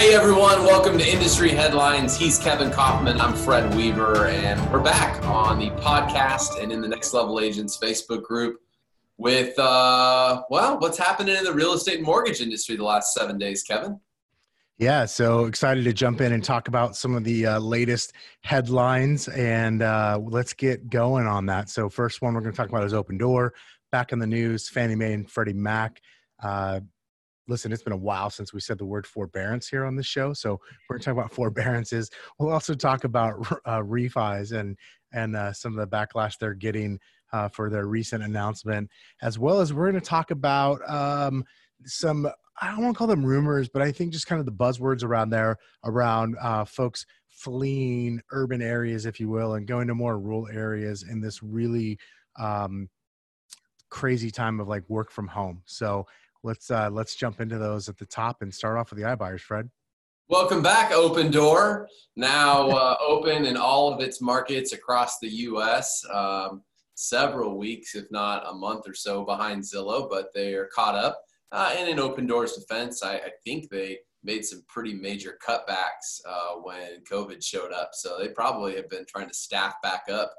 Hey everyone, welcome to Industry Headlines. He's Kevin Kauffman, I'm Fred Weaver, and we're back on the podcast and in the Next Level Agents Facebook group with, uh, well, what's happening in the real estate mortgage industry the last seven days, Kevin? Yeah, so excited to jump in and talk about some of the uh, latest headlines, and uh, let's get going on that. So, first one we're going to talk about is Opendoor. Back in the news, Fannie Mae and Freddie Mac uh, listen, it's been a while since we said the word forbearance here on the show. So we're going to talk about forbearances. We'll also talk about uh, refis and and uh, some of the backlash they're getting uh, for their recent announcement, as well as we're going to talk about um, some. I don't want to call them rumors, but I think just kind of the buzzwords around there around uh, folks fleeing urban areas, if you will, and going to more rural areas in this really um, crazy time of like work from home. So let's uh, let's jump into those at the top and start off with the iBuyers, Fred. Welcome back, Opendoor. Now uh, open in all of its markets across the U.S. Um, several weeks, if not a month or so, behind Zillow, but they are caught up. Uh, and in Opendoor's defense, I, I, think they made some pretty major cutbacks uh, when COVID showed up. So they probably have been trying to staff back up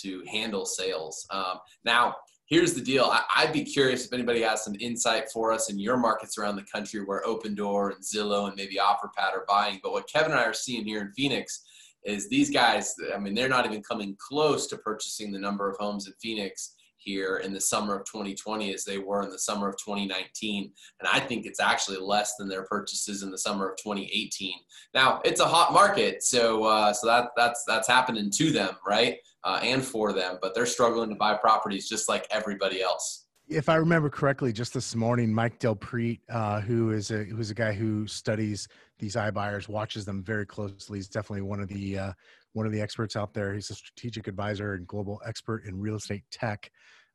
to handle sales. Um, now, here's the deal. I, would be curious if anybody has some insight for us in your markets around the country where Opendoor and Zillow and maybe OfferPad are buying. But what Kevin and I are seeing here in Phoenix is these guys, I mean, they're not even coming close to purchasing the number of homes in Phoenix here in the summer of 2020 as they were in the summer of 2019 and i think it's actually less than their purchases in the summer of 2018 now it's a hot market so uh, so that that's that's happening to them right uh, and for them, but they're struggling to buy properties just like everybody else. If I remember correctly, just this morning, Mike DelPrete, uh, who is a who's a guy who studies these iBuyers, watches them very closely. He's definitely one of the uh, one of the experts out there. He's a strategic advisor and global expert in real estate tech.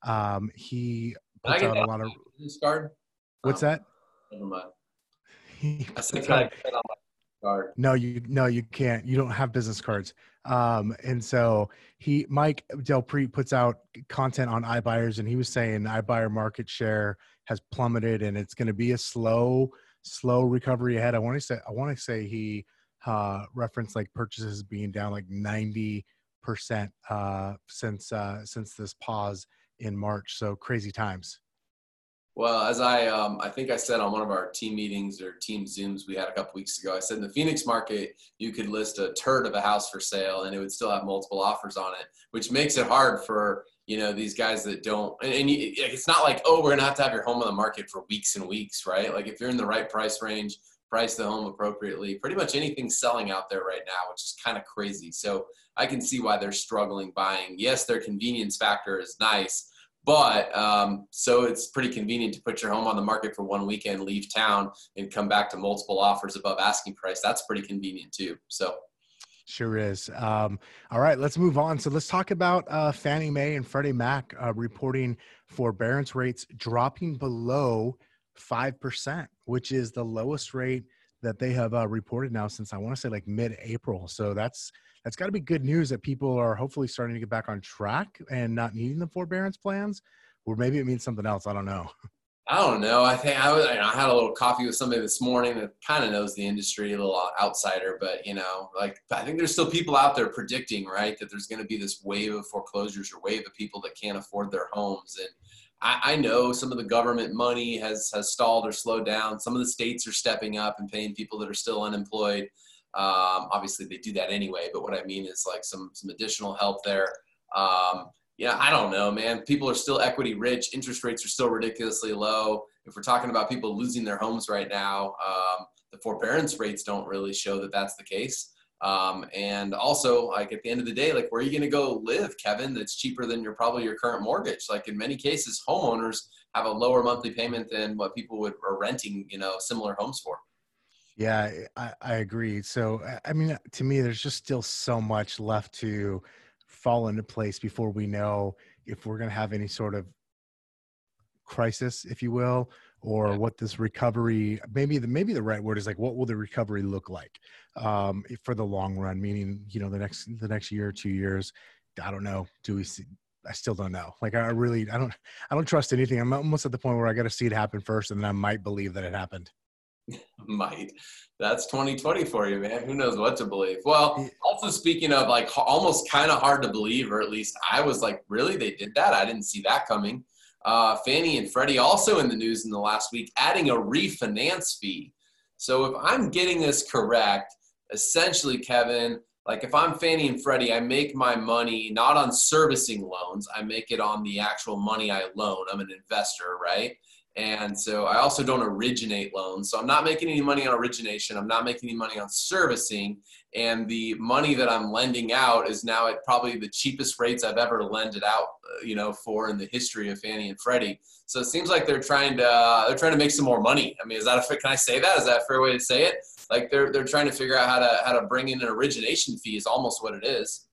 Um, he puts out a lot of. Business card. What's um, that? Never mind. I said, can I get on my card? No, you no, you can't. You don't have business cards. Um, and so he, Mike DelPrete puts out content on iBuyers, and he was saying iBuyer market share has plummeted, and it's going to be a slow, slow recovery ahead. I want to say, I want to say he uh, referenced like purchases being down like ninety percent uh, since uh, since this pause in March. So crazy times. Well, as I, um, I think I said on one of our team meetings or team Zooms we had a couple weeks ago, I said in the Phoenix market, you could list a turd of a house for sale and it would still have multiple offers on it, which makes it hard for, you know, these guys that don't, and, and you, it's not like, oh, we're going to have to have your home on the market for weeks and weeks, right? Like if you're in the right price range, price the home appropriately, pretty much anything's selling out there right now, which is kind of crazy. So I can see why they're struggling buying. Yes, their convenience factor is nice but um, so it's pretty convenient to put your home on the market for one weekend, leave town, and come back to multiple offers above asking price. That's pretty convenient too. So. Sure is. Um, all right, let's move on. So let's talk about uh, Fannie Mae and Freddie Mac uh, reporting forbearance rates dropping below 5%, which is the lowest rate that they have uh, reported now since I want to say like mid April. So that's that's got to be good news that people are hopefully starting to get back on track and not needing the forbearance plans, or maybe it means something else. I don't know. I don't know. I think I was. I had a little coffee with somebody this morning that kind of knows the industry, a little outsider, but you know, like I think there's still people out there predicting, right, that there's going to be this wave of foreclosures or wave of people that can't afford their homes, and I, I know some of the government money has has stalled or slowed down. Some of the states are stepping up and paying people that are still unemployed. Um, obviously, they do that anyway. But what I mean is like some some additional help there. Um, yeah, I don't know, man. People are still equity rich. Interest rates are still ridiculously low. If we're talking about people losing their homes right now, um, the forbearance rates don't really show that that's the case. Um, and also, like at the end of the day, like where are you going to go live, Kevin? That's cheaper than your probably your current mortgage. Like in many cases, homeowners have a lower monthly payment than what people would are renting, you know, similar homes for. Yeah, I, I agree. So, I mean, to me, there's just still so much left to fall into place before we know if we're going to have any sort of crisis, if you will, or yeah. what this recovery maybe the maybe the right word is like what will the recovery look like um, for the long run meaning you know the next the next year two years i don't know do we see I still don't know. Like I really, I don't, I don't trust anything. I'm almost at the point where I got to see it happen first, and then I might believe that it happened. might. That's 2020 for you, man. Who knows what to believe? Well, also speaking of like almost kind of hard to believe, or at least I was like, really? They did that? I didn't see that coming. Uh, Fannie and Freddie also in the news in the last week, adding a refinance fee. So if I'm getting this correct, essentially, Kevin, like if I'm Fannie and Freddie, I make my money not on servicing loans, I make it on the actual money I loan. I'm an investor, right? And so I also don't originate loans. So I'm not making any money on origination. I'm not making any money on servicing. And the money that I'm lending out is now at probably the cheapest rates I've ever lended out, uh, you know, for in the history of Fannie and Freddie. So it seems like they're trying to uh, they're trying to make some more money. I mean, is that a can I say that? Is that a fair way to say it? Like they're they're trying to figure out how to how to bring in an origination fee is almost what it is.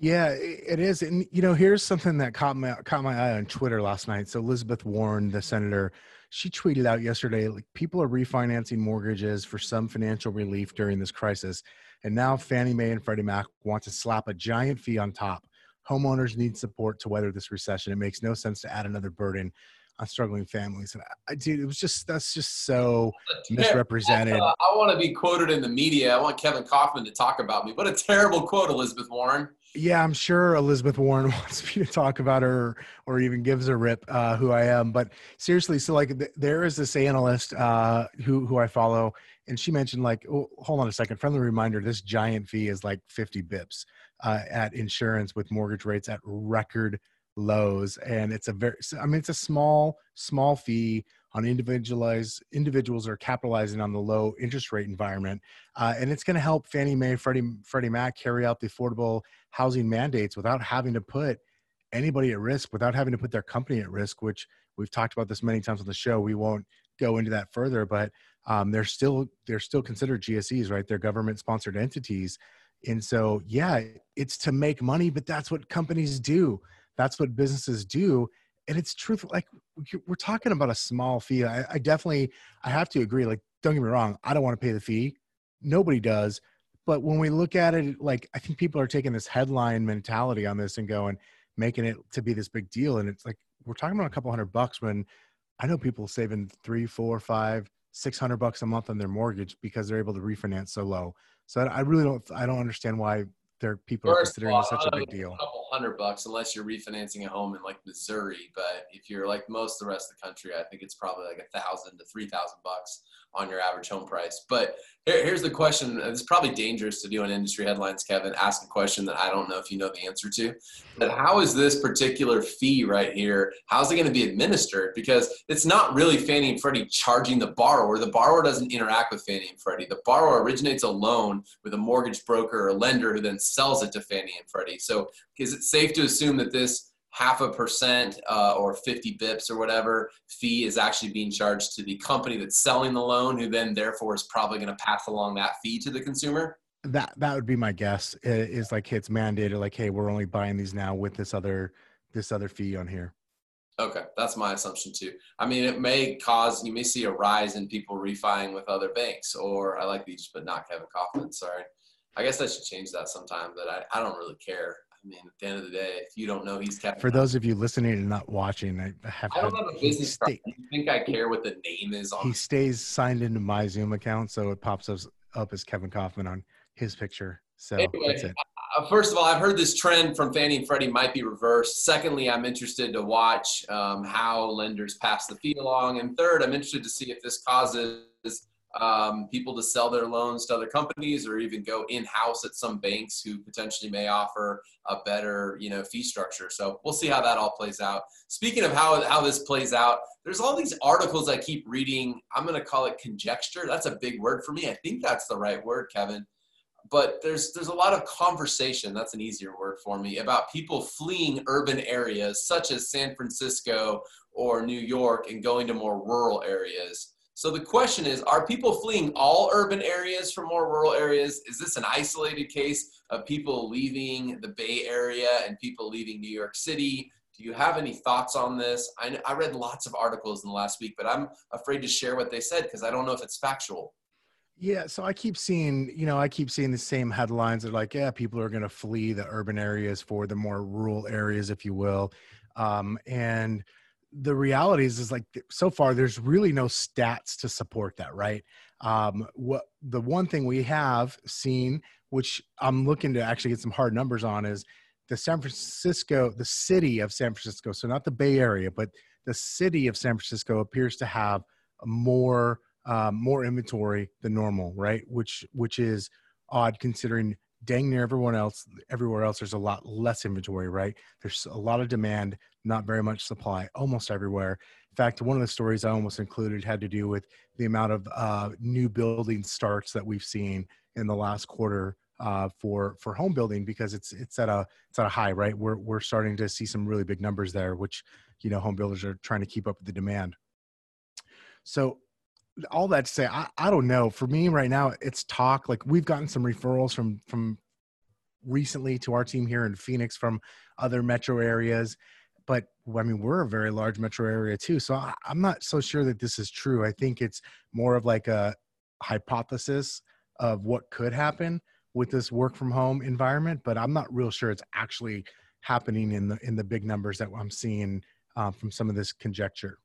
Yeah, it is. And you know, here's something that caught my caught my eye on Twitter last night. So Elizabeth Warren, the senator, she tweeted out yesterday like people are refinancing mortgages for some financial relief during this crisis. And now Fannie Mae and Freddie Mac want to slap a giant fee on top. Homeowners need support to weather this recession. It makes no sense to add another burden on struggling families. And I, dude, it was just that's just so misrepresented. Uh, I want to be quoted in the media. I want Kevin Kauffman to talk about me. What a terrible quote, Elizabeth Warren. Yeah, I'm sure Elizabeth Warren wants me to talk about her or even gives a rip uh, who I am. But seriously, so like th- there is this analyst uh, who who I follow, and she mentioned like, oh, hold on a second, friendly reminder: this giant fee is like 50 bips uh, at insurance with mortgage rates at record lows, and it's a very, I mean, it's a small small fee on individualized individuals are capitalizing on the low interest rate environment, uh, and it's going to help Fannie Mae, Freddie, Freddie Mac carry out the affordable housing mandates without having to put anybody at risk, without having to put their company at risk. Which we've talked about this many times on the show. We won't go into that further, but um, they're still they're still considered GSEs, right? They're government sponsored entities, and so yeah, it's to make money, but that's what companies do. That's what businesses do and it's truth. like we're talking about a small fee I, I, definitely i have to agree like don't get me wrong i don't want to pay the fee nobody does but when we look at it like i think people are taking this headline mentality on this and going making it to be this big deal and it's like we're talking about a couple hundred bucks when i know people saving three four five six hundred bucks a month on their mortgage because they're able to refinance so low so i really don't i don't understand why there people First are considering all, such a big deal. Hundred bucks, unless you're refinancing a home in like Missouri. But if you're like most of the rest of the country, I think it's probably like a thousand to three thousand bucks on your average home price. But here, here's the question. It's probably dangerous to do on industry headlines, Kevin. Ask a question that I don't know if you know the answer to. But how is this particular fee right here? How's it going to be administered? Because it's not really Fannie and Freddie charging the borrower. The borrower doesn't interact with Fannie and Freddie. The borrower originates a loan with a mortgage broker or lender who then sells it to Fannie and Freddie. So is it safe to assume that this half a percent uh, or 50 bips or whatever fee is actually being charged to the company that's selling the loan, who then therefore is probably going to pass along that fee to the consumer? That that would be my guess. Is like it's mandated, like, hey, we're only buying these now with this other this other fee on here. Okay, that's my assumption too. I mean, it may cause you may see a rise in people refining with other banks, or I like these, but not Kevin Kauffman. Sorry, I guess I should change that sometime. But I, I don't really care. I mean, at the end of the day, if you don't know he's Kevin. For those of you listening and not watching, I have. I don't have a business card. you think I care what the name is on? He stays signed into my Zoom account, so it pops up, up as Kevin Kauffman on his picture. So anyway, that's it. Uh, first of all, I've heard this trend from Fannie and Freddie might be reversed. Secondly, I'm interested to watch um, how lenders pass the fee along. And third, I'm interested to see if this causes um, people to sell their loans to other companies or even go in-house at some banks who potentially may offer a better you know fee structure. So we'll see how that all plays out. Speaking of how, how this plays out there's all these articles i keep reading. I'm going to call it conjecture. That's a big word for me. I think that's the right word kevin. But there's there's a lot of conversation that's an easier word for me about people fleeing urban areas such as san francisco or new york and going to more rural areas so the question is, are people fleeing all urban areas from more rural areas? Is this an isolated case of people leaving the Bay Area and people leaving New York City? Do you have any thoughts on this? I, I read lots of articles in the last week, but I'm afraid to share what they said because I don't know if it's factual. Yeah, so I keep seeing, you know, I keep seeing the same headlines. They're like, yeah, people are going to flee the urban areas for the more rural areas, if you will. Um, and the reality is is like so far there's really no stats to support that right? Um what the one thing we have seen which i'm looking to actually get some hard numbers on is the san francisco the city of san francisco so not the bay area but the city of san francisco appears to have more um, more inventory than normal right? Which which is odd considering dang near everyone else everywhere else there's a lot less inventory right? There's a lot of demand not very much supply almost everywhere. In fact one of the stories i almost included had to do with the amount of uh, new building starts that we've seen in the last quarter uh, for for home building because it's it's at a it's at a high right? We're we're starting to see some really big numbers there which you know home builders are trying to keep up with the demand. So all that to say, I, I don't know. For me right now, it's talk. Like we've gotten some referrals from from recently to our team here in Phoenix from other metro areas. But I mean, we're a very large metro area too. So I, I'm not so sure that this is true. I think it's more of like a hypothesis of what could happen with this work from home environment, but I'm not real sure it's actually happening in the in the big numbers that I'm seeing um, from some of this conjecture.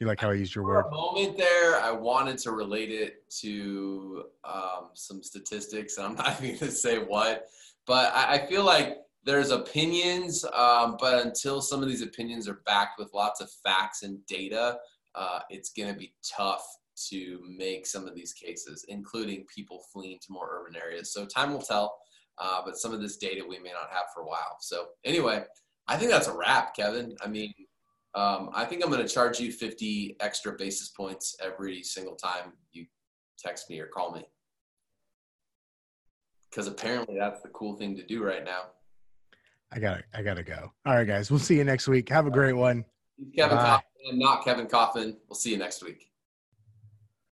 You like how I used your word? For a moment there, I wanted to relate it to um, some statistics, and I'm not even going to say what, but I, I, feel like there's opinions, um, but until some of these opinions are backed with lots of facts and data, uh, it's going to be tough to make some of these cases, including people fleeing to more urban areas. So time will tell, uh, but some of this data we may not have for a while. So anyway, I think that's a wrap, Kevin. I mean, um, I think I'm going to charge you 50 extra basis points every single time you text me or call me. Because apparently that's the cool thing to do right now. I gotta, I gotta go. All right, guys. We'll see you next week. Have a great one. Kevin Bye. Coffin, not Kevin Coffin. We'll see you next week.